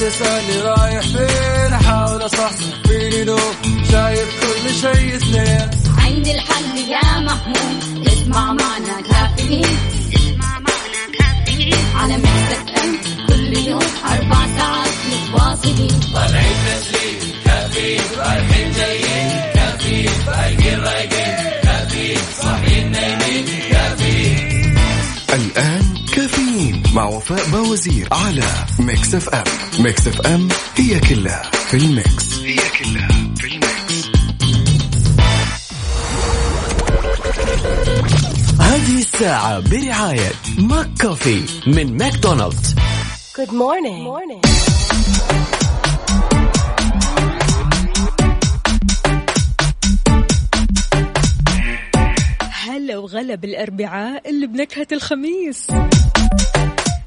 تسألني رايح فين؟ كافيين مع وفاء باوزير على Mix FM. Mix FM هي كلها في ال mix. هي كلها في ال mix. هذه الساعة برعاية ماك كوفي من ماكدونالدز. Good morning. morning. هلا وغلا بالأربعاء اللي بنكهة الخميس.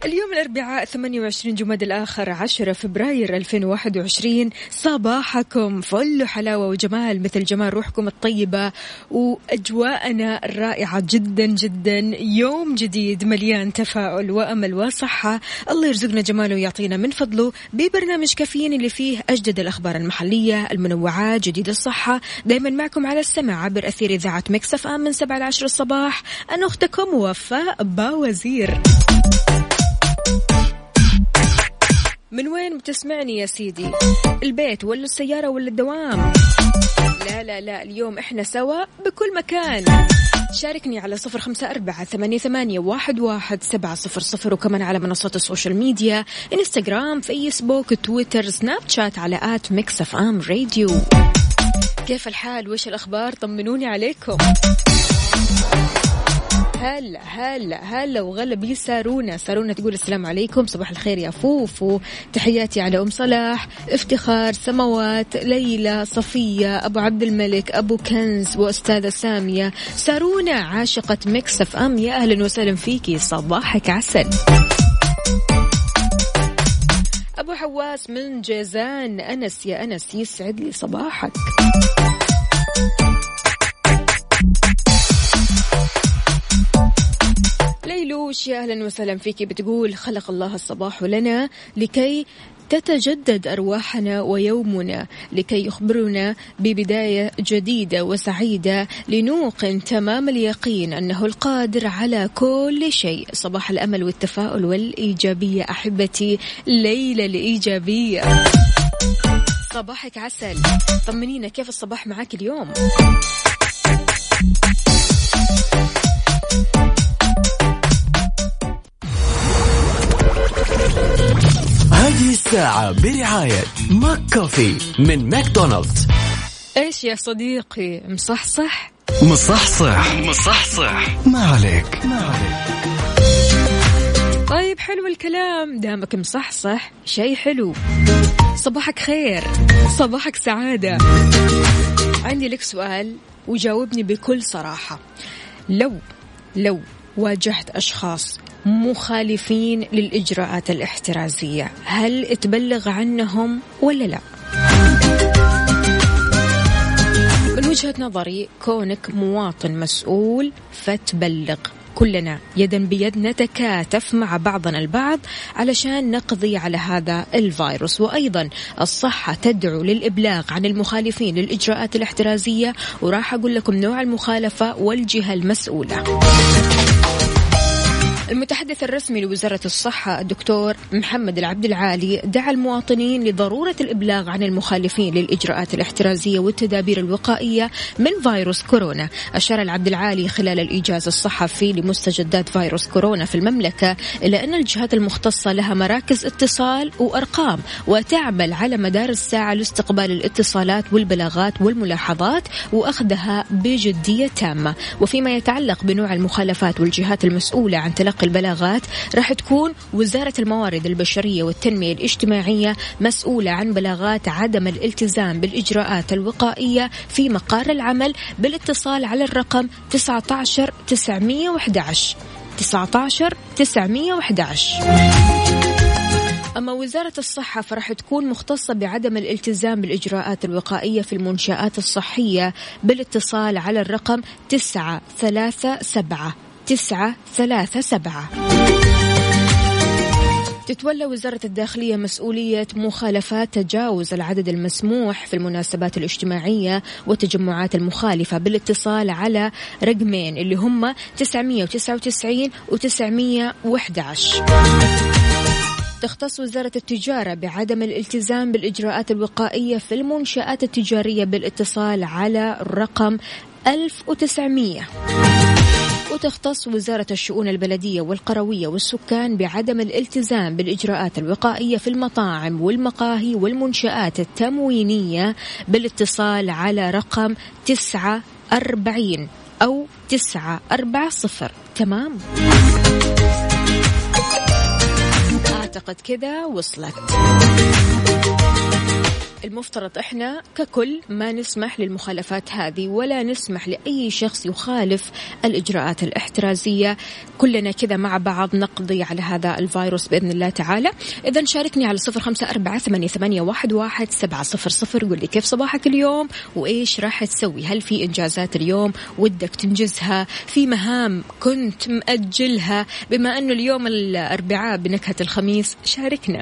اليوم الأربعاء 28 جماد الآخر 10 فبراير 2021 صباحكم فل حلاوة وجمال مثل جمال روحكم الطيبة وأجواءنا الرائعة جدا جدا. يوم جديد مليان تفاؤل وأمل وصحة. الله يرزقنا جماله ويعطينا من فضله ببرنامج كافيين اللي فيه أجدد الأخبار المحلية المنوعات جديد الصحة. دايما معكم على السمع عبر أثير إذاعة مكسف آم من 7 ل 10 الصباح. أنا أختكم وفاء باوزير. من وين بتسمعني يا سيدي؟ البيت ولا السيارة ولا الدوام؟ لا لا لا اليوم إحنا سوا بكل مكان. شاركني على صفر خمسة أربعة ثمانية, ثمانية واحد, واحد سبعة صفر صفر وكمان على منصات ال social media إنستغرام فيسبوك تويتر سناب شات على at Mix FM Radio. كيف الحال؟ وش الأخبار؟ طمنوني عليكم. هلا هلا هلا وغلا بسارونا؟ تقول السلام عليكم صباح الخير يا فوفو. تحياتي على أم صلاح. افتخار سماوات ليلى صفية أبو عبد الملك أبو كنز وأستاذة سامية. سارونا عاشقة Mix FM. يا أهلا وسهلا فيكي. صباحك عسل. أبو حواس من جيزان. أنس يا أنس يسعد لي صباحك. ليلوش يا أهلا وسهلا فيك بتقول خلق الله الصباح لنا لكي تتجدد أرواحنا ويومنا لكي يخبرنا ببداية جديدة وسعيدة لنوقن تمام اليقين أنه القادر على كل شيء. صباح الأمل والتفاؤل والإيجابية أحبتي ليلى الإيجابية. صباحك عسل. طمنينا كيف الصباح معك اليوم؟ الساعة برعاية ماك كوفي من ماكدونالدز. إيش يا صديقي؟ مصحصح؟ مصحصح. مصحصح. ما عليك. ما عليك. طيب حلو الكلام. دامك مصحصح شيء حلو. صباحك خير. صباحك سعادة. عندي لك سؤال وجاوبني بكل صراحة. لو لو واجهت أشخاص مخالفين للإجراءات الاحترازية. هل تبلغ عنهم ولا لا؟ من وجهة نظري كونك مواطن مسؤول فتبلغ. كلنا يدا بيد نتكاتف مع بعضنا البعض علشان نقضي على هذا الفيروس. وأيضا الصحة تدعو للإبلاغ عن المخالفين للإجراءات الاحترازية. وراح أقول لكم نوع المخالفة والجهة المسؤولة. المتحدث الرسمي لوزارة الصحة الدكتور محمد العبد العالي دعا المواطنين لضرورة الإبلاغ عن المخالفين للإجراءات الاحترازية والتدابير الوقائية من فيروس كورونا. أشار العبد العالي خلال الإيجاز الصحفي لمستجدات فيروس كورونا في المملكة إلى أن الجهات المختصة لها مراكز اتصال وأرقام وتعمل على مدار الساعة لاستقبال الاتصالات والبلاغات والملاحظات وأخذها بجدية تامة. وفيما يتعلق بنوع المخالفات والجهات المسؤولة عن تلقي البلاغات راح تكون وزارة الموارد البشرية والتنمية الاجتماعية مسؤولة عن بلاغات عدم الالتزام بالإجراءات الوقائية في مقار العمل بالاتصال على الرقم 19 911 19 911 أما وزارة الصحة فرح تكون مختصة بعدم الالتزام بالإجراءات الوقائية في المنشآت الصحية بالاتصال على الرقم 937 تسعة ثلاثة سبعة. تتولى وزارة الداخلية مسؤولية مخالفات تجاوز العدد المسموح في المناسبات الاجتماعية والتجمعات المخالفة بالاتصال على رقمين اللي هم 999 و 911 تختص وزارة التجارة بعدم الالتزام بالإجراءات الوقائية في المنشآت التجارية بالاتصال على الرقم 1900 وتختص وزارة الشؤون البلدية والقروية والسكان بعدم الالتزام بالإجراءات الوقائية في المطاعم والمقاهي والمنشآت التموينية بالاتصال على رقم تسعة أربعين أو تسعة أربعة صفر. تمام؟ أعتقد كذا وصلت. المفترض إحنا ككل ما نسمح للمخالفات هذه ولا نسمح لأي شخص يخالف الإجراءات الاحترازية. كلنا كذا مع بعض نقضي على هذا الفيروس بإذن الله تعالى. اذا شاركني على صفر خمسة أربعة ثمانية, ثمانية واحد, واحد سبعة صفر صفر. قل لي كيف صباحك اليوم؟ وإيش راح تسوي؟ هل في إنجازات اليوم؟ ودك تنجزها في مهام كنت مأجلها؟ بما انه اليوم الأربعاء بنكهة الخميس شاركنا.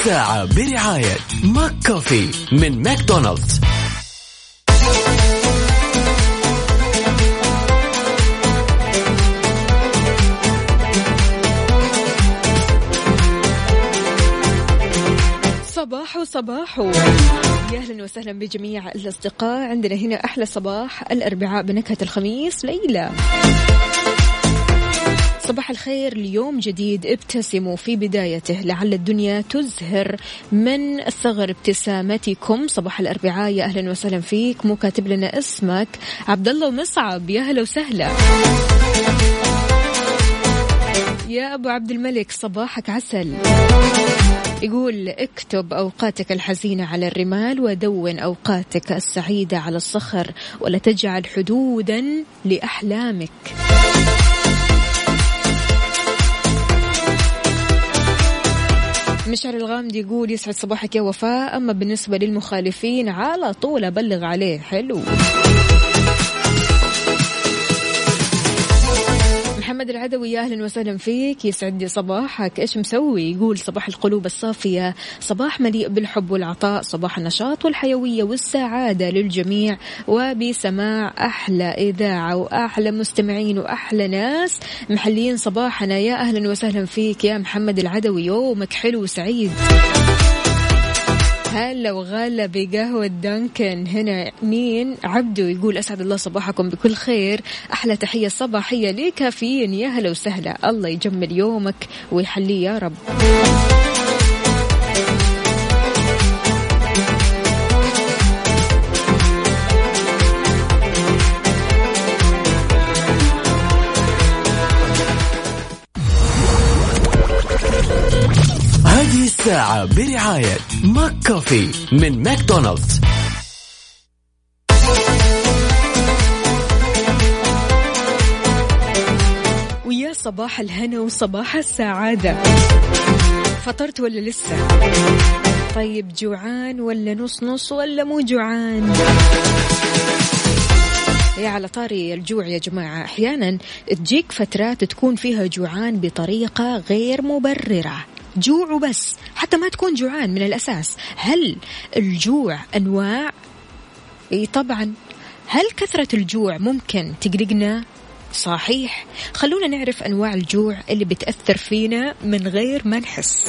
الساعة برعاية ماك كوفي من ماكدونالدز. صباح صباح. يا أهلا وسهلا بجميع الأصدقاء. عندنا هنا أحلى صباح الأربعاء بنكهة الخميس ليلى. صباح الخير ليوم جديد ابتسموا في بدايته لعل الدنيا تزهر من ثغر ابتسامتكم. صباح الأربعاء يا أهلا وسهلا فيك. مو كاتب لنا اسمك. عبد الله ومصعب يا أهلا وسهلا. يا أبو عبد الملك صباحك عسل. يقول اكتب أوقاتك الحزينة على الرمال ودون أوقاتك السعيدة على الصخر ولا تجعل حدودا لأحلامك. مشعل الغامدي يقول يسعد صباحك يا وفاء. أما بالنسبة للمخالفين على طول أبلغ عليه. حلو. محمد العدوي يا أهلا وسهلا فيك. يسعد صباحك. إيش مسوي؟ يقول صباح القلوب الصافية صباح مليء بالحب والعطاء صباح النشاط والحيوية والسعادة للجميع. وبسماع أحلى إذاعة وأحلى مستمعين وأحلى ناس. محليين صباحنا. يا أهلا وسهلا فيك يا محمد العدوي. يومك حلو وسعيد. هلا وغلا بقهوة دانكن هنا مين؟ عبدو يقول أسعد الله صباحكم بكل خير. أحلى تحية صباحية لكافيين. يا هلا وسهلا. الله يجمل يومك ويحليه يا رب. الساعة برعاية ماك كوفي من ماكدونالدز. ويا صباح الهنا وصباح السعادة. فطرت ولا لسه؟ طيب جوعان ولا نص نص ولا مو جوعان؟ يا على طاري الجوع يا جماعة. أحيانا تجيك فترات تكون فيها جوعان بطريقة غير مبررة. جوع وبس حتى ما تكون جوعان من الأساس هل الجوع أنواع؟ إي طبعا هل كثرة الجوع ممكن تقلقنا؟ صحيح خلونا نعرف أنواع الجوع اللي بتأثر فينا من غير ما نحس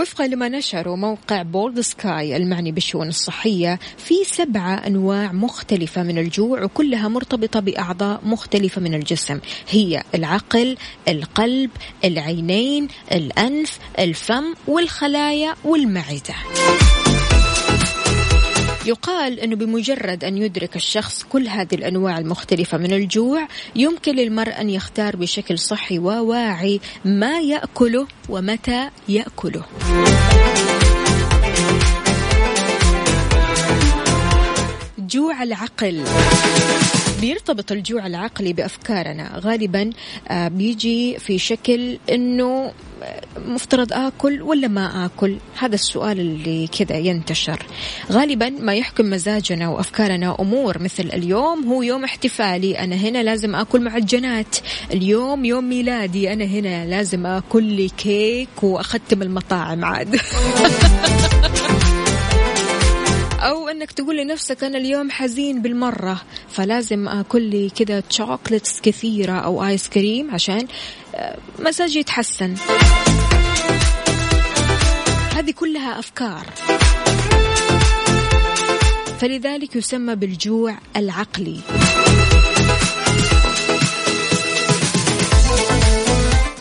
وفقا لما نشره موقع بولد سكاي المعني بالشؤون الصحية في سبعة أنواع مختلفة من الجوع وكلها مرتبطة بأعضاء مختلفة من الجسم. هي العقل القلب العينين الأنف الفم والخلايا والمعدة. يقال أنه بمجرد أن يدرك الشخص كل هذه الأنواع المختلفة من الجوع يمكن للمرء أن يختار بشكل صحي وواعي ما يأكله ومتى يأكله. جوع العقل. بيرتبط الجوع العقلي بأفكارنا. غالبا آه، بيجي في شكل أنه مفترض آكل ولا ما آكل؟ هذا السؤال اللي كذا ينتشر. غالبا ما يحكم مزاجنا وأفكارنا أمور مثل اليوم هو يوم احتفالي أنا هنا لازم آكل معجنات اليوم يوم ميلادي أنا هنا لازم آكل لي كيك وأختم المطاعم عاد. أو أنك تقول لنفسك أنا اليوم حزين بالمرة فلازم أكل لي كذا شوكليتس كثيرة أو آيس كريم عشان مزاجي يتحسن. هذه كلها أفكار. فلذلك يسمى بالجوع العقلي.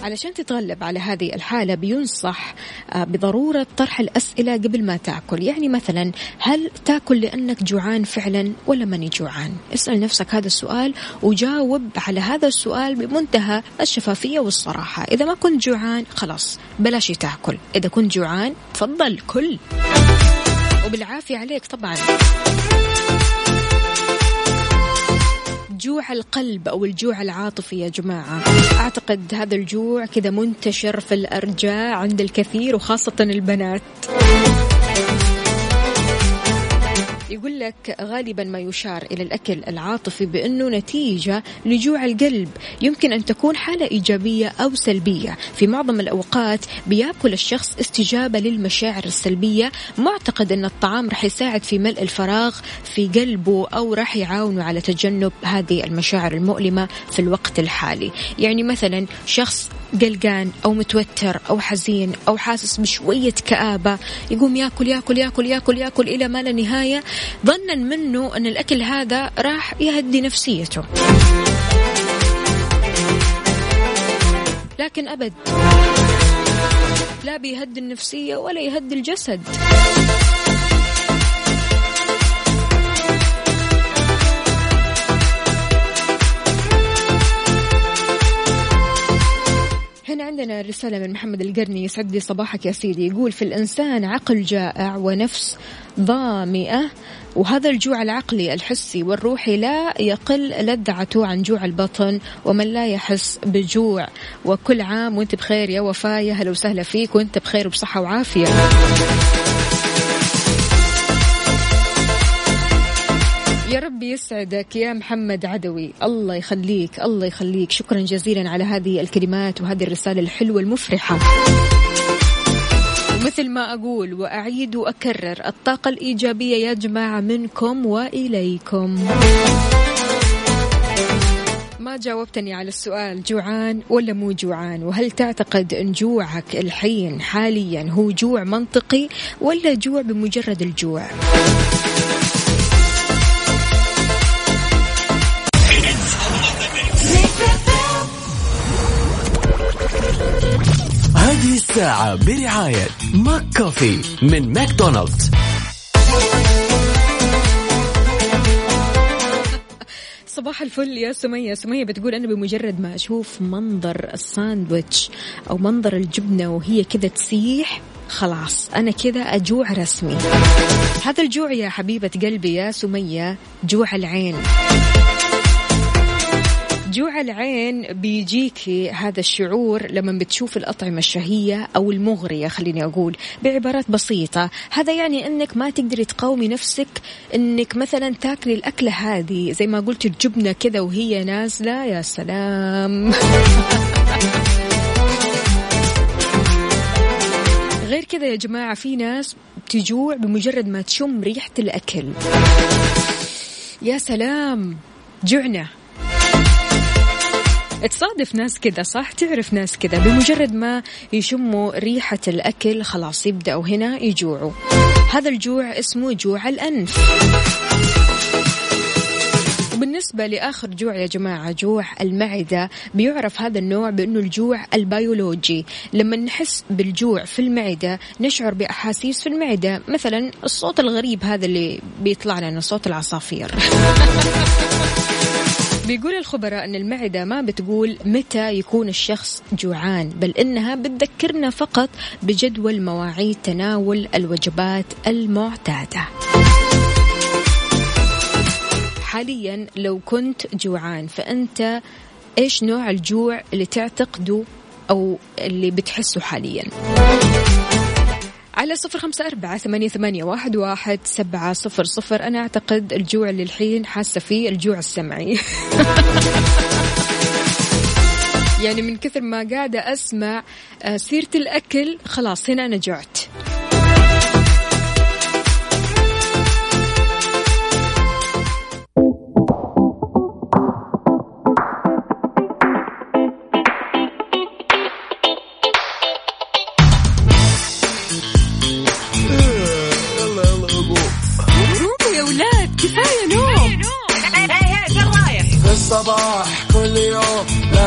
علشان تتغلب على هذه الحالة بينصح آه، بضرورة طرح الأسئلة قبل ما تأكل. يعني مثلا هل تأكل لأنك جوعان فعلا ولا ماني جوعان؟ اسأل نفسك هذا السؤال وجاوب على هذا السؤال بمنتهى الشفافية والصراحة. إذا ما كنت جوعان خلاص بلاش تأكل. إذا كنت جوعان تفضل كل. وبالعافية عليك طبعا. جوع القلب أو الجوع العاطفي يا جماعة. أعتقد هذا الجوع كذا منتشر في الأرجاء عند الكثير وخاصة البنات. يقول لك غالبا ما يشار إلى الأكل العاطفي بأنه نتيجة لجوع القلب. يمكن أن تكون حالة إيجابية أو سلبية. في معظم الأوقات بيأكل الشخص استجابة للمشاعر السلبية. معتقد أن الطعام رح يساعد في ملء الفراغ في قلبه أو راح يعاونه على تجنب هذه المشاعر المؤلمة في الوقت الحالي. يعني مثلا شخص قلقان أو متوتر أو حزين أو حاسس بشوية كآبة يقوم يأكل يأكل يأكل يأكل يأكل إلى ما لا نهاية. ظنا منه أن الأكل هذا راح يهدي نفسيته. لكن أبد لا بيهدي النفسية ولا يهدي الجسد. هنا عندنا رسالة من محمد القرني. يسعد لي صباحك يا سيدي. يقول في الإنسان عقل جائع ونفس ظامئة وهذا الجوع العقلي الحسي والروحي لا يقل لذعته عن جوع البطن ومن لا يحس بجوع. وكل عام وانت بخير يا وفاء هلا وسهلا فيك وانت بخير وبصحة وعافية. يا رب يسعدك يا محمد عدوي. الله يخليك الله يخليك. شكرا جزيلا على هذه الكلمات وهذه الرسالة الحلوة المفرحة. مثل ما أقول وأعيد وأكرر الطاقة الإيجابية يا جماعة منكم وإليكم. ما جاوبتني على السؤال جوعان ولا مو جوعان؟ وهل تعتقد أن جوعك الحين حاليا هو جوع منطقي ولا جوع بمجرد الجوع؟ الساعة برعاية ماك كوفي من ماكدونالدز. صباح الفل يا سمية. سمية بتقول أنا بمجرد ما أشوف منظر الساندويتش أو منظر الجبنة وهي كذا تسيح خلاص أنا كذا أجوع رسمي. هذا الجوع يا حبيبة قلبي يا سمية جوع العين. جوع العين بيجيكي هذا الشعور لما بتشوف الأطعمة الشهية أو المغرية خليني أقول بعبارات بسيطة. هذا يعني أنك ما تقدري تقاومي نفسك أنك مثلا تاكلي الأكلة هذه زي ما قلت الجبنة كذا وهي نازلة. يا سلام. غير كذا يا جماعة في ناس تجوع بمجرد ما تشم ريحة الأكل. يا سلام. جعنا تصادف ناس كذا صح؟ تعرف ناس كذا بمجرد ما يشموا ريحة الأكل خلاص يبدأوا هنا يجوعوا. هذا الجوع اسمه جوع الأنف. وبالنسبة لآخر جوع يا جماعة جوع المعدة بيعرف هذا النوع بأنه الجوع البيولوجي. لما نحس بالجوع في المعدة نشعر بأحاسيس في المعدة. مثلا الصوت الغريب هذا اللي بيطلع لنا صوت العصافير. بيقول الخبراء أن المعدة ما بتقول متى يكون الشخص جوعان بل إنها بتذكرنا فقط بجدول مواعيد تناول الوجبات المعتادة. حاليا لو كنت جوعان فأنت إيش نوع الجوع اللي تعتقده أو اللي بتحسه حاليا؟ على صفر خمسة أربعة ثمانية, ثمانية واحد, واحد سبعة صفر صفر. أنا أعتقد الجوع اللي الحين حاسة فيه الجوع السمعي. يعني من كثر ما قاعدة أسمع آه، سيرة الأكل خلاص هنا أنا جعت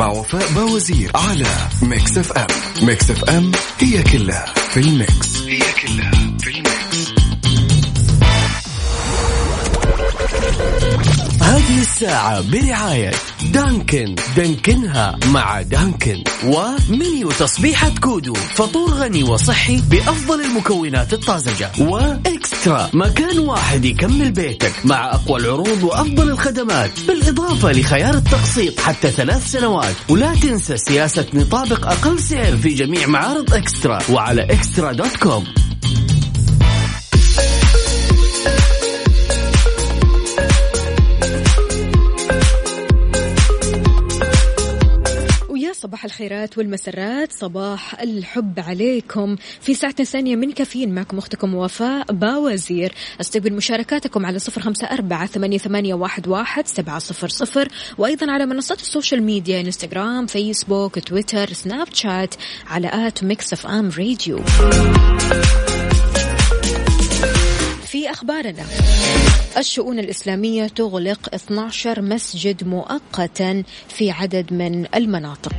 مع وفاء باوزير على Mix FM. Mix FM هي كلها في ال mix. هي هذه الساعة برعاية Dunkin. Dunkin ها مع Dunkin. و menu تصبيحة كودو. فطور غني وصحي بأفضل المكونات الطازجة. و eXtra. مكان واحد يكمل بيتك مع أقوى العروض وأفضل الخدمات. بالإضافة لخيار التقسيط حتى ثلاث سنوات. ولا تنسى سياسة نطابق أقل سعر في جميع معارض eXtra. وعلى eXtra dot com. الخيرات والمسرات صباح الحب عليكم. في ساعة ثانية من كافيين معكم أختكم وفاء باوزير. أستقبل مشاركاتكم على صفر خمسة أربعة ثمانية, واحد, سبعة صفر صفر. وأيضا على منصات ال social media إنستغرام فيسبوك تويتر سناب شات على at Mix FM Radio. في أخبارنا. الشؤون الإسلامية تغلق 12 مسجد مؤقتا في عدد من المناطق.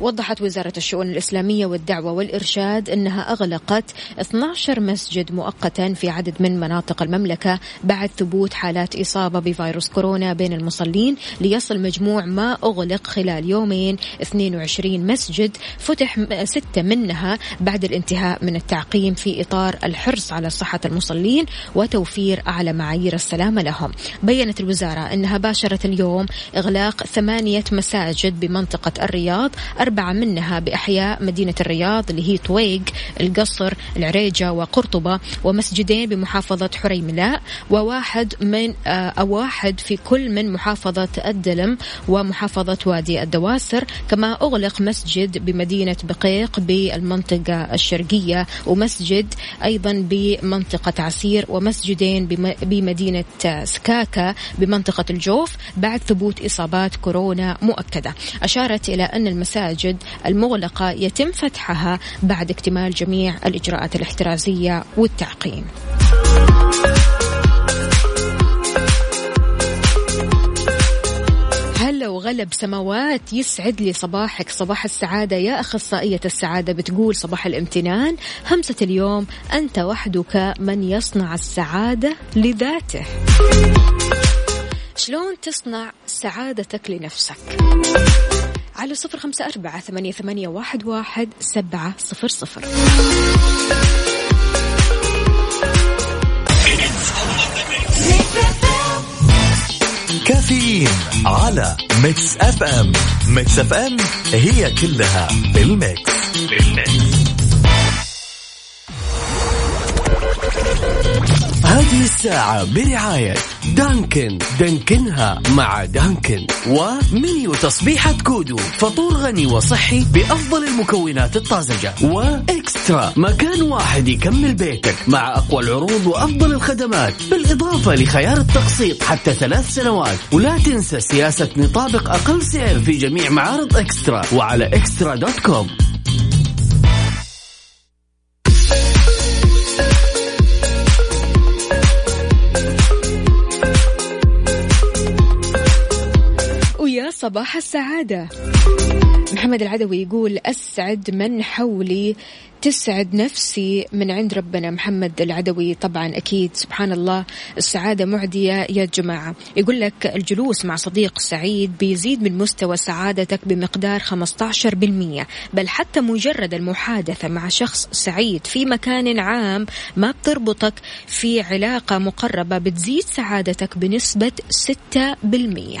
وضحت وزارة الشؤون الإسلامية والدعوة والإرشاد أنها أغلقت 12 مسجد مؤقتا في عدد من مناطق المملكة بعد ثبوت حالات إصابة بفيروس كورونا بين المصلين ليصل مجموع ما أغلق خلال يومين. 22 مسجد فتح ستة منها بعد الانتهاء من التعقيم في إطار الحرص على صحة المصلين وتوفير أعلى معايير السلامة لهم. بيّنت الوزارة أنها باشرت اليوم إغلاق ثمانية مساجد بمنطقة الرياض أربعة منها بأحياء مدينة الرياض اللي هي طويق القصر العريجة وقرطبة ومسجدين بمحافظة حريملاء وواحد من أو واحد في كل من محافظة الدلم ومحافظة وادي الدواسر. كما أغلق مسجد بمدينة بقيق بالمنطقة الشرقية ومسجد أيضا بمنطقة عسير ومسجدين بمدينة سكاكا بمنطقة الجوف بعد ثبوت إصابات كورونا مؤكدة. أشارت إلى أن المساجد المغلقة يتم فتحها بعد اكتمال جميع الإجراءات الاحترازية والتعقيم. هلا وغلب سماوات يسعد لي صباحك؟ صباح السعادة يا أخصائية السعادة بتقول صباح الامتنان. همسة اليوم أنت وحدك من يصنع السعادة لذاته. شلون تصنع سعادتك لنفسك؟ على صفر خمسة أربعة ثمانية, ثمانية واحد, واحد سبعة صفر صفر. كافيين على Mix FM. Mix FM هي كلها بالميكس. بالميكس. هذه الساعة برعاية Dunkin. Dunkin ها مع Dunkin. و menu تصبيحة كودو. فطور غني وصحي بأفضل المكونات الطازجة. و eXtra. مكان واحد يكمل بيتك مع أقوى العروض وأفضل الخدمات. بالإضافة لخيار التقسيط حتى ثلاث سنوات. ولا تنسى سياسة نطابق أقل سعر في جميع معارض eXtra. وعلى eXtra dot com. صباح السعادة. محمد العدوي يقول أسعد من حولي تسعد نفسي من عند ربنا. محمد العدوي طبعا أكيد سبحان الله السعادة معدية يا جماعة. يقول لك الجلوس مع صديق سعيد بيزيد من مستوى سعادتك بمقدار 15% بل حتى مجرد المحادثة مع شخص سعيد في مكان عام ما بتربطك في علاقة مقربة بتزيد سعادتك بنسبة 6%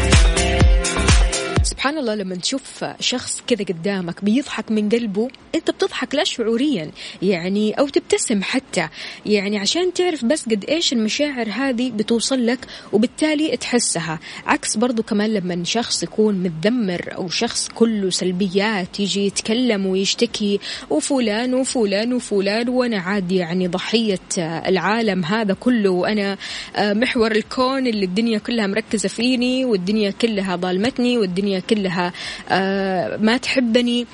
سبحان الله لما تشوف شخص كذا قدامك بيضحك من قلبه انت بتضحك لا شعوريا يعني أو تبتسم حتى. يعني عشان تعرف بس قد إيش المشاعر هذه بتوصل لك وبالتالي تحسها. عكس برضو كمان لما شخص يكون متذمر أو شخص كله سلبيات يجي يتكلم ويشتكي وفلان وفلان وفلان وأنا عادي يعني ضحية العالم هذا كله وأنا محور الكون اللي الدنيا كلها مركزة فيني والدنيا كلها ظالمتني والدنيا كلها. آه، ما تحبني.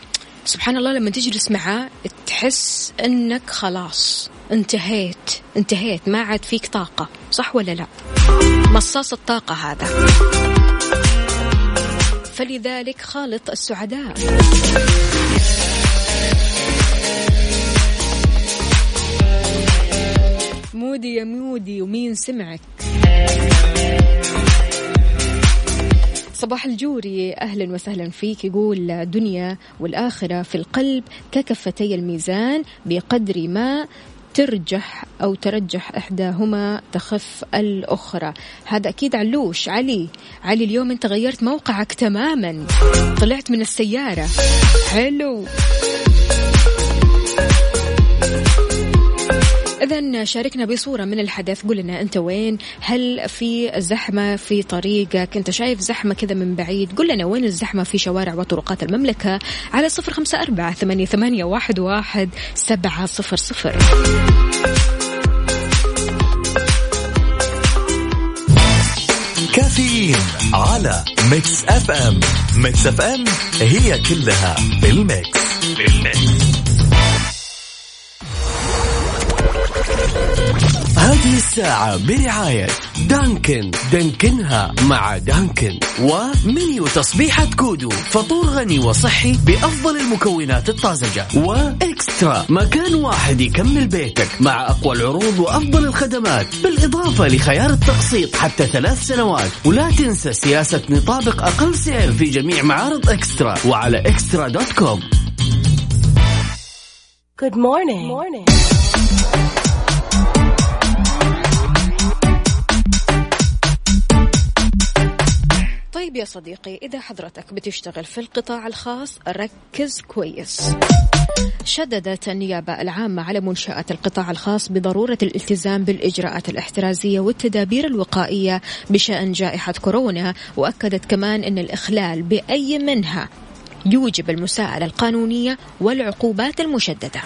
سبحان الله لما تجلس معاه تحس إنك خلاص انتهيت انتهيت. ما عاد فيك طاقة صح ولا لا؟ مصاص الطاقة هذا. فلذلك خالط السعداء. مودي يا مودي ومين سمعك؟ صباح الجوري. أهلا وسهلا فيك. يقول دنيا والآخرة في القلب ككفتي الميزان بقدر ما ترجح أو ترجح إحداهما تخف الأخرى. هذا أكيد علوش. علي علي اليوم أنت غيرت موقعك تماما. طلعت من السيارة. حلو. شاركنا بصورة من الحدث. قل لنا أنت وين؟ هل في زحمة في طريقك؟ أنت شايف زحمة كذا من بعيد؟ قل لنا وين الزحمة في شوارع وطرقات المملكة؟ على صفر خمسة أربعة ثمانية, واحد سبعة صفر صفر. كافيين على Mix FM. Mix FM هي كلها بال mix. بال mix. هذه الساعة برعاية Dunkin Dunkin ها مع Dunkin. و menu تصبيحة كودو فطور غني وصحي بأفضل المكونات الطازجة. و eXtra مكان واحد يكمل بيتك مع أقوى العروض وأفضل الخدمات. بالإضافة لخيار التقسيط حتى ثلاث سنوات. ولا تنسى سياسة نطابق أقل سعر في جميع معارض eXtra وعلى eXtra dot com. Good morning. Good morning. طيب يا صديقي إذا حضرتك بتشتغل في القطاع الخاص ركز كويس. شددت النيابة العامة على منشآت القطاع الخاص بضرورة الالتزام بالإجراءات الاحترازية والتدابير الوقائية بشأن جائحة كورونا وأكدت كمان أن الإخلال بأي منها يوجب المساءلة القانونية والعقوبات المشددة.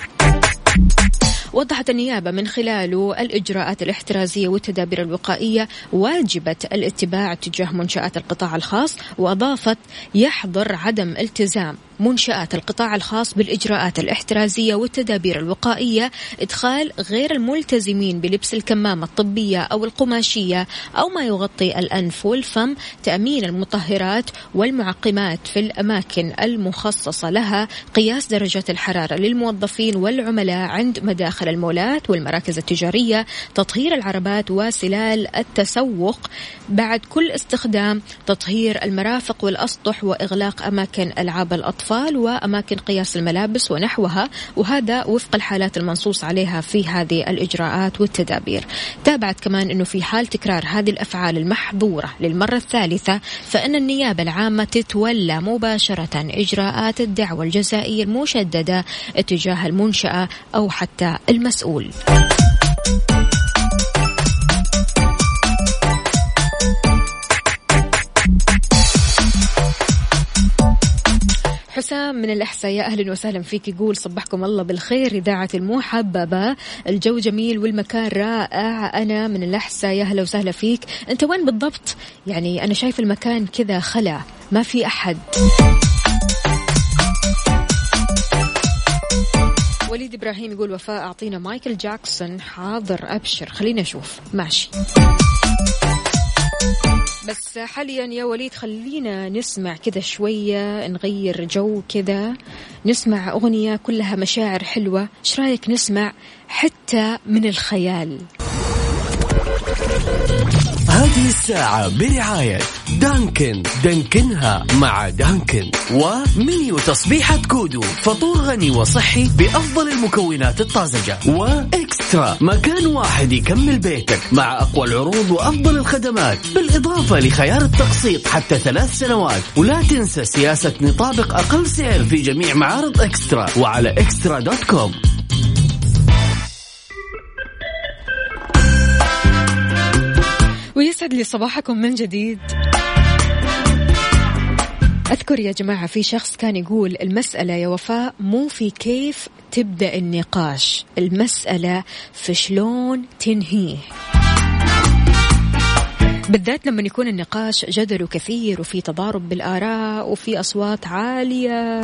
وضحت النيابة من خلاله الإجراءات الاحترازية والتدابير الوقائية واجبة الاتباع تجاه منشآت القطاع الخاص وأضافت يحظر عدم التزام منشآت القطاع الخاص بالإجراءات الاحترازية والتدابير الوقائية إدخال غير الملتزمين بلبس الكمامة الطبية أو القماشية أو ما يغطي الأنف والفم تأمين المطهرات والمعقمات في الأماكن المخصصة لها قياس درجة الحرارة للموظفين والعملاء عند مداخل المولات والمراكز التجارية تطهير العربات وسلال التسوق. بعد كل استخدام تطهير المرافق والأسطح وإغلاق أماكن ألعاب الأطفال وأماكن قياس الملابس ونحوها. وهذا وفق الحالات المنصوص عليها في هذه الإجراءات والتدابير. تابعت كمان أنه في حال تكرار هذه الأفعال المحظورة للمرة الثالثة فإن النيابة العامة تتولى مباشرة إجراءات الدعوة الجزائية المشددة اتجاه المنشأة أو حتى المسؤول. حسام من الإحساء يا أهلا وسهلا فيك. يقول صبحكم الله بالخير إذاعة المحببة الجو جميل والمكان رائع. أنا من الأحساء يا أهلا وسهلا فيك. أنت وين بالضبط؟ يعني أنا شايف المكان كذا خلا ما في أحد. وليد إبراهيم يقول وفاء أعطينا مايكل جاكسون حاضر أبشر. خلينا نشوف. ماشي. بس حاليا يا وليد خلينا نسمع كذا شوية نغير جو كذا. نسمع أغنية كلها مشاعر حلوة. إيش رأيك نسمع حتى من الخيال؟ هذه الساعة برعاية Dunkin. Dunkin ها مع Dunkin. و menu تصبيحة كودو فطور غني وصحي بأفضل المكونات الطازجة. و eXtra مكان واحد يكمل بيتك مع أقوى العروض وأفضل الخدمات. بالإضافة لخيار التقسيط حتى ثلاث سنوات. ولا تنسى سياسة نطابق أقل سعر في جميع معارض eXtra. وعلى eXtra dot com. ويسعد لي صباحكم من جديد. أذكر يا جماعة في شخص كان يقول المسألة يا وفاء مو في كيف تبدأ النقاش المسألة في شلون تنهيه. بالذات لما يكون النقاش جدل كثير وفي تضارب بالآراء وفي أصوات عالية.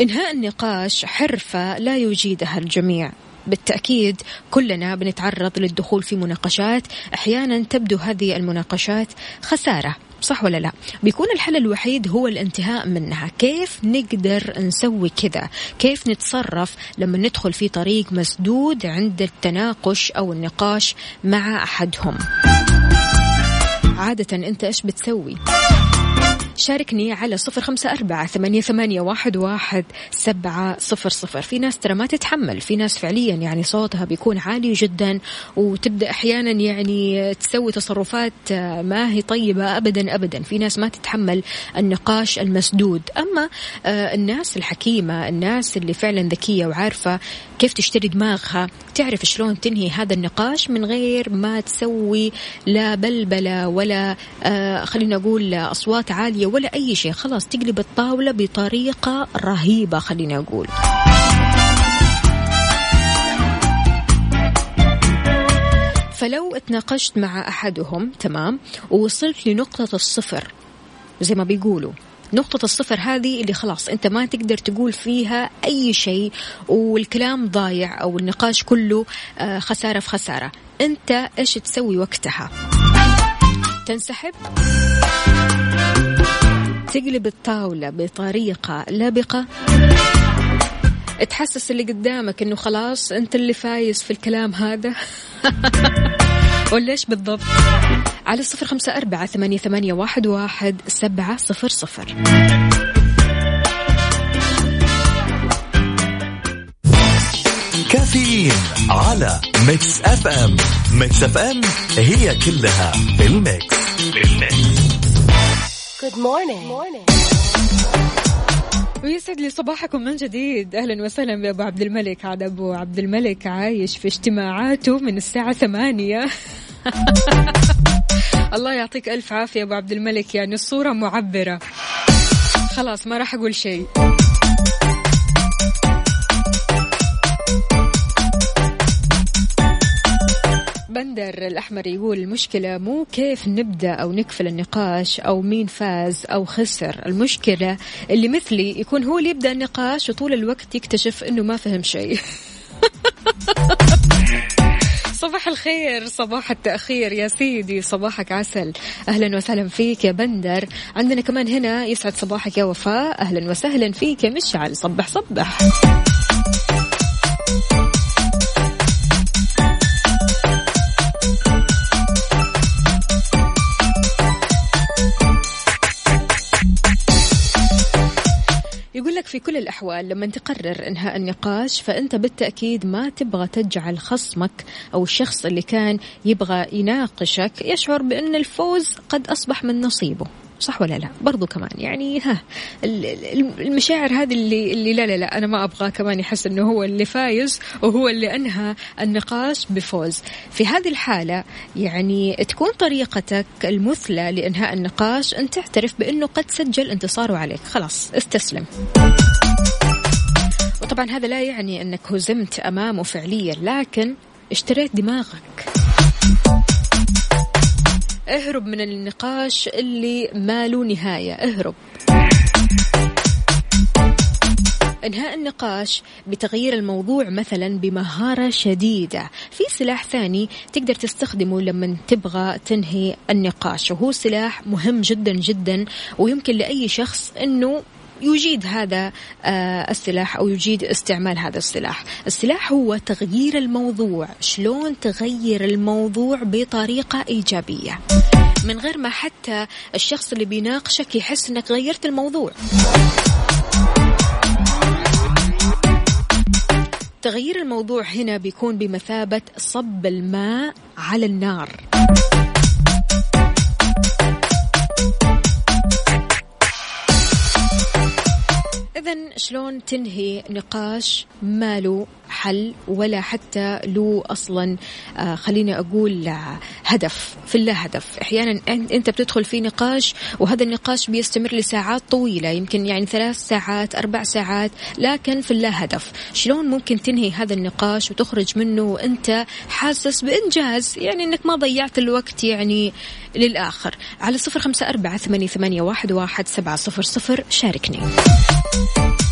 إنهاء النقاش حرفة لا يجيدها الجميع. بالتأكيد كلنا بنتعرض للدخول في مناقشات. أحيانا تبدو هذه المناقشات خسارة صح ولا لا؟ بيكون الحل الوحيد هو الانتهاء منها. كيف نقدر نسوي كذا؟ كيف نتصرف لما ندخل في طريق مسدود عند التناقش أو النقاش مع أحدهم؟ عادة أنت إيش بتسوي؟ شاركني على صفر خمسة أربعة ثمانية, ثمانية واحد, واحد سبعة صفر صفر. في ناس ترى ما تتحمل في ناس فعليا يعني صوتها بيكون عالي جدا وتبدأ أحيانا يعني تسوي تصرفات ما هي طيبة أبدا أبدا. في ناس ما تتحمل النقاش المسدود. أما آه، الناس الحكيمة الناس اللي فعلا ذكية وعارفة كيف تشتري دماغها تعرف شلون تنهي هذا النقاش من غير ما تسوي لا بلبلة ولا آه خلينا نقول أصوات عالية ولا أي شيء. خلاص تقلب الطاولة بطريقة رهيبة خلينا أقول. فلو اتناقشت مع أحدهم تمام ووصلت لنقطة الصفر زي ما بيقولوا. نقطة الصفر هذه اللي خلاص أنت ما تقدر تقول فيها أي شيء والكلام ضايع أو النقاش كله آه، خسارة في خسارة. أنت إيش تسوي وقتها؟ تنسحب؟ تقلب الطاولة بطريقة لبقة. تحسس اللي قدامك إنه خلاص أنت اللي فايز في الكلام هذا. ولا إيش بالضبط؟ على صفر خمسة أربعة ثمانية, ثمانية واحد, واحد سبعة صفر صفر. كافيين على Mix FM. Mix FM هي كلها في ال mix. في ال mix. Good morning. morning. ويسعد لي صباحكم من جديد. أهلا وسهلا بأبو عبد الملك. عاد أبو عبد الملك عايش في اجتماعاته من الساعة ثمانية. الله يعطيك ألف عافية أبو عبد الملك. يعني الصورة معبرة. خلاص ما راح أقول شيء. بندر الأحمر يقول المشكلة مو كيف نبدأ أو نقفل النقاش أو مين فاز أو خسر. المشكلة اللي مثلي يكون هو اللي يبدأ النقاش وطول الوقت يكتشف أنه ما فهم شيء. صباح الخير صباح التأخير يا سيدي صباحك عسل. أهلا وسهلا فيك يا بندر. عندنا كمان هنا يسعد صباحك يا وفاء. أهلا وسهلا فيك يا مشعل. صبح صبح. يقول لك في كل الأحوال. لما تقرر إنهاء النقاش فأنت بالتأكيد ما تبغى تجعل خصمك أو الشخص اللي كان يبغى يناقشك يشعر بأن الفوز قد أصبح من نصيبه. صح ولا لا؟ برضو كمان يعني ها المشاعر هذه اللي, اللي لا لا لا أنا ما أبغى كمان يحس أنه هو اللي فايز وهو اللي أنهى النقاش بفوز. في هذه الحالة يعني تكون طريقتك المثلى لإنهاء النقاش أن تعترف بأنه قد سجل انتصاره عليك. خلاص استسلم. وطبعا هذا لا يعني أنك هزمت أمامه فعليا لكن اشتريت دماغك. اهرب من النقاش اللي ما له نهاية. اهرب. انهاء النقاش بتغيير الموضوع مثلا بمهارة شديدة. في سلاح ثاني تقدر تستخدمه لما تبغى تنهي النقاش وهو سلاح مهم جدا جدا ويمكن لأي شخص أنه يجيد هذا آه، السلاح أو يجيد استعمال هذا السلاح. السلاح هو تغيير الموضوع. شلون تغير الموضوع بطريقة إيجابية؟ من غير ما حتى الشخص اللي بيناقشك يحس إنك غيرت الموضوع. تغيير الموضوع هنا بيكون بمثابة صب الماء على النار. إذا شلون تنهي نقاش ما له حل ولا حتى له أصلا؟ آه خليني أقول هدف في اللا هدف. أحيانا أنت بتدخل في نقاش وهذا النقاش بيستمر لساعات طويلة يمكن يعني ثلاث ساعات أربع ساعات لكن في اللا هدف. شلون ممكن تنهي هذا النقاش وتخرج منه وأنت حاسس بإنجاز؟ يعني أنك ما ضيعت الوقت يعني للآخر. على صفر خمسة أربعة ثمانية واحد واحد سبعة صفر صفر شاركني. الصباح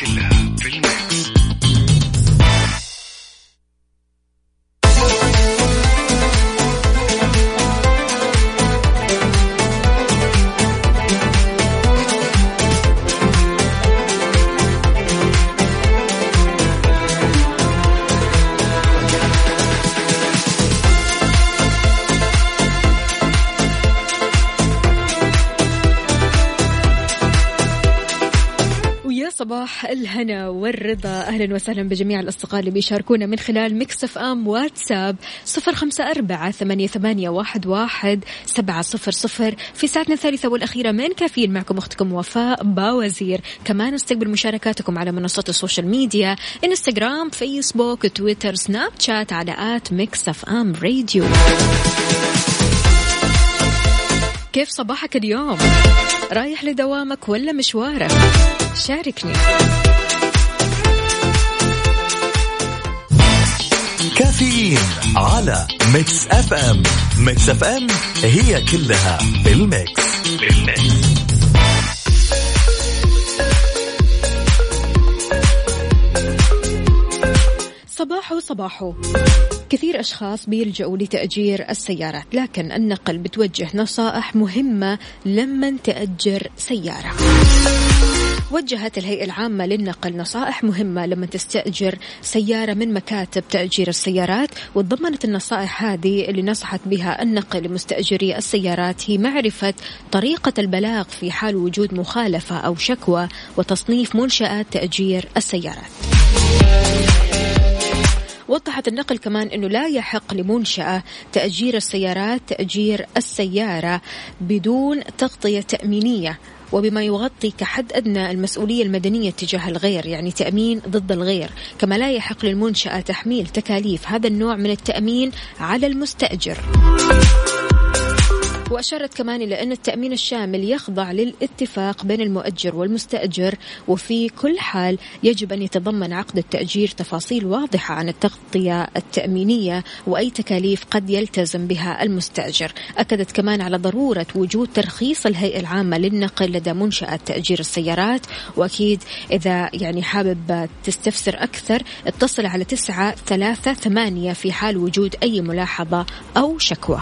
صباح الهنا والرضا. أهلا وسهلا بجميع الأصدقاء اللي بيشاركونا من خلال Mix FM واتساب صفر خمسة أربعة ثمانية, واحد, سبعة صفر صفر. في ساعتنا الثالثة والأخيرة من كافيين معكم أختكم وفاء باوزير. كمان استقبل مشاركاتكم على منصات ال social media إنستغرام فيسبوك تويتر سناب شات على at Mix FM Radio. كيف صباحك اليوم؟ رايح لدوامك ولا مشوارك؟ شاركني كافيين على Mix FM Mix FM هي كلها بال mix بال mix صباحو صباحو كثير أشخاص بيلجأوا لتأجير السيارات لكن النقل بتوجه نصائح مهمة لمن تأجر سيارة وجهت الهيئة العامة للنقل نصائح مهمة لما تستأجر سيارة من مكاتب تأجير السيارات وتضمنت النصائح هذه اللي نصحت بها النقل لمستأجري السيارات هي معرفة طريقة البلاغ في حال وجود مخالفة أو شكوى وتصنيف منشآت تأجير السيارات. وضحت النقل كمان أنه لا يحق لمنشأة تأجير السيارات تأجير السيارة بدون تغطية تأمينية وبما يغطي كحد أدنى المسؤولية المدنية تجاه الغير يعني تأمين ضد الغير. كما لا يحق للمنشأة تحميل تكاليف هذا النوع من التأمين على المستأجر. وأشارت كمان إلى أن التأمين الشامل يخضع للاتفاق بين المؤجر والمستأجر وفي كل حال يجب أن يتضمن عقد التأجير تفاصيل واضحة عن التغطية التأمينية وأي تكاليف قد يلتزم بها المستأجر. أكدت كمان على ضرورة وجود ترخيص الهيئة العامة للنقل لدى منشأة تأجير السيارات وأكيد إذا يعني حابب تستفسر أكثر اتصل على تسعة ثلاثة ثمانية في حال وجود أي ملاحظة أو شكوى.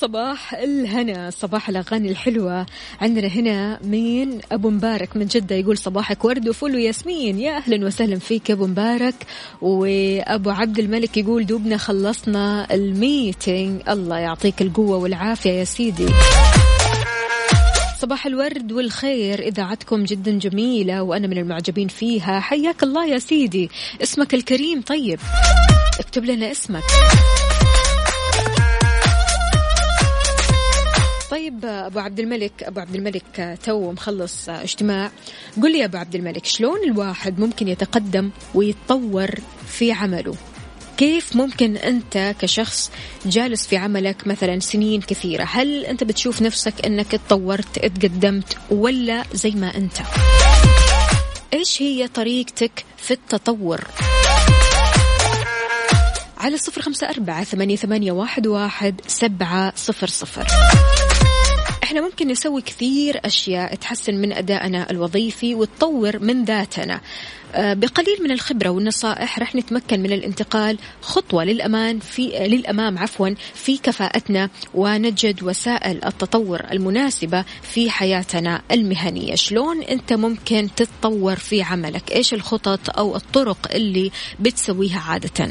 صباح الهنا صباح الأغاني الحلوة. عندنا هنا مين؟ أبو مبارك من جدة يقول صباحك ورد وفل وياسمين. يا أهلا وسهلا فيك أبو مبارك. وأبو عبد الملك يقول دوبنا خلصنا ال meeting الله يعطيك القوة والعافية يا سيدي. صباح الورد والخير إذاعتكم جدا جميلة وأنا من المعجبين فيها. حياك الله يا سيدي. اسمك الكريم طيب. اكتب لنا اسمك. طيب أبو عبد الملك أبو عبد الملك تو مخلص اجتماع. قل لي يا أبو عبد الملك شلون الواحد ممكن يتقدم ويتطور في عمله؟ كيف ممكن أنت كشخص جالس في عملك مثلا سنين كثيرة؟ هل أنت بتشوف نفسك أنك تطورت تقدمت ولا زي ما أنت؟ إيش هي طريقتك في التطور؟ على صفر خمسة أربعة ثمانية, ثمانية واحد, واحد سبعة صفر صفر. إحنا ممكن نسوي كثير أشياء تحسن من أدائنا الوظيفي وتطور من ذاتنا. آه، بقليل من الخبرة والنصائح رح نتمكن من الانتقال خطوة للأمان في للأمام عفوا في كفاءتنا ونجد وسائل التطور المناسبة في حياتنا المهنية. شلون أنت ممكن تتطور في عملك؟ إيش الخطط أو الطرق اللي بتسويها عادة؟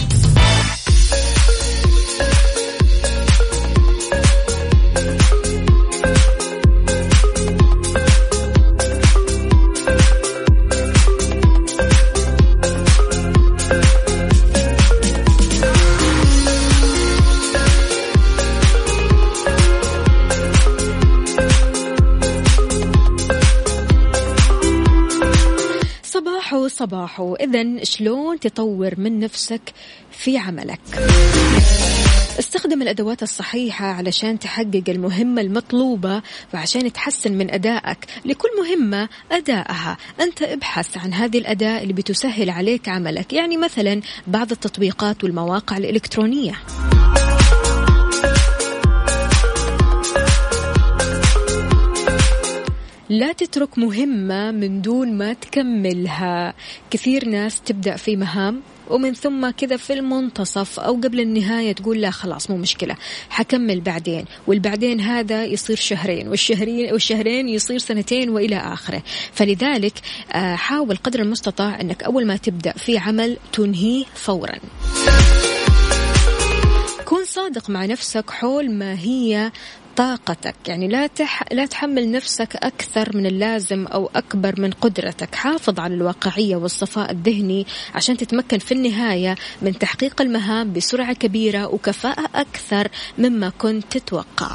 صباحو إذا شلون تطور من نفسك في عملك؟ استخدم الأدوات الصحيحة علشان تحقق المهمة المطلوبة وعشان تحسن من أدائك لكل مهمة أدائها. أنت ابحث عن هذه الأداة اللي بتسهل عليك عملك. يعني مثلا بعض التطبيقات والمواقع الإلكترونية. لا تترك مهمة من دون ما تكملها. كثير ناس تبدأ في مهام ومن ثم كذا في المنتصف أو قبل النهاية تقول لا خلاص مو مشكلة حكمل بعدين. والبعدين هذا يصير شهرين والشهرين والشهرين يصير سنتين وإلى آخره. فلذلك آه، حاول قدر المستطاع أنك أول ما تبدأ في عمل تنهيه فورا. كن صادق مع نفسك حول ما هي طاقتك. يعني لا تح... لا تحمل نفسك أكثر من اللازم أو أكبر من قدرتك. حافظ على الواقعية والصفاء الذهني عشان تتمكن في النهاية من تحقيق المهام بسرعة كبيرة وكفاءة أكثر مما كنت تتوقع.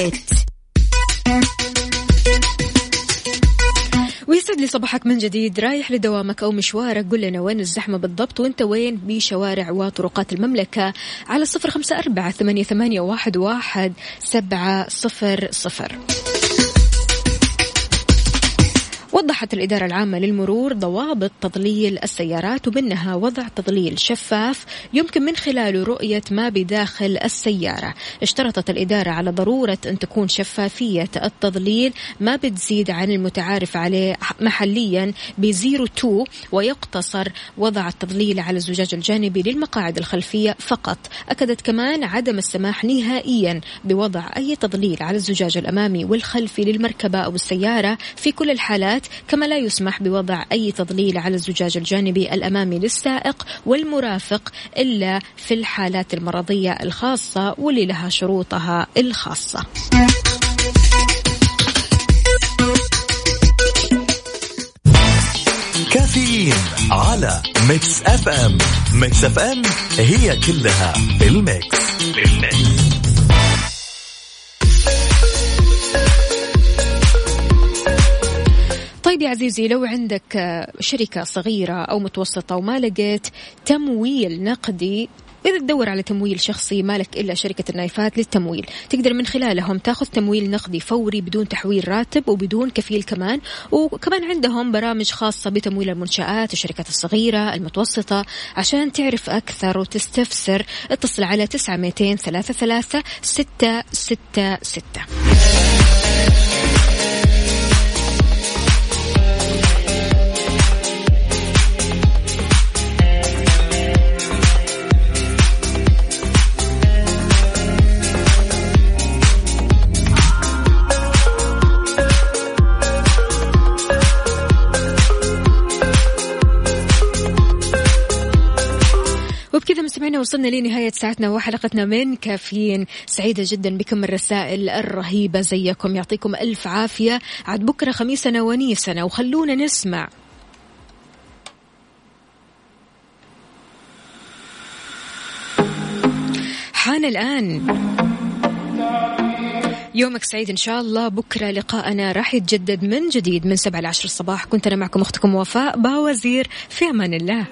ابديت ويسعد لي صباحك من جديد رايح لدوامك أو مشوارك قل لنا وين الزحمة بالضبط وأنت وين؟ بشوارع وطرقات المملكة على صفر خمسة أربعة ثمانية, ثمانية واحد, واحد سبعة صفر صفر. وضحت الإدارة العامة للمرور ضوابط تضليل السيارات ومنها وضع تضليل شفاف يمكن من خلاله رؤية ما بداخل السيارة. اشترطت الإدارة على ضرورة أن تكون شفافية التظليل ما بتزيد عن المتعارف عليه محليا ب zero two ويقتصر وضع التظليل على الزجاج الجانبي للمقاعد الخلفية فقط. أكدت كمان عدم السماح نهائيا بوضع أي تظليل على الزجاج الأمامي والخلفي للمركبة أو السيارة في كل الحالات كما لا يسمح بوضع أي تظليل على الزجاج الجانبي الأمامي للسائق والمرافق إلا في الحالات المرضية الخاصة واللي لها شروطها الخاصة. كافيين على ميكس أف أم. ميكس أف أم هي كلها بالميكس بالميكس طيب يا عزيزي لو عندك شركة صغيرة أو متوسطة وما لقيت تمويل نقدي وإذا تدور على تمويل شخصي مالك إلا شركة النايفات للتمويل. تقدر من خلالهم تأخذ تمويل نقدي فوري بدون تحويل راتب وبدون كفيل كمان. وكمان عندهم برامج خاصة بتمويل المنشآت الشركات الصغيرة المتوسطة عشان تعرف أكثر وتستفسر. اتصل على تسعة ميتين ثلاثة ثلاثة ستة ستة ستة. مستمعينا وصلنا لنهاية ساعتنا وحلقتنا من كافيين سعيدة جدا بكم الرسائل الرهيبة زيكم. يعطيكم ألف عافية. عاد بكرة خميسنا ونيسنا وخلونا نسمع. حان الآن. يومك سعيد إن شاء الله. بكرة لقاءنا راح يتجدد من جديد من سبعة لعشر الصباح. كنت أنا معكم أختكم وفاء باوزير. في أمان الله.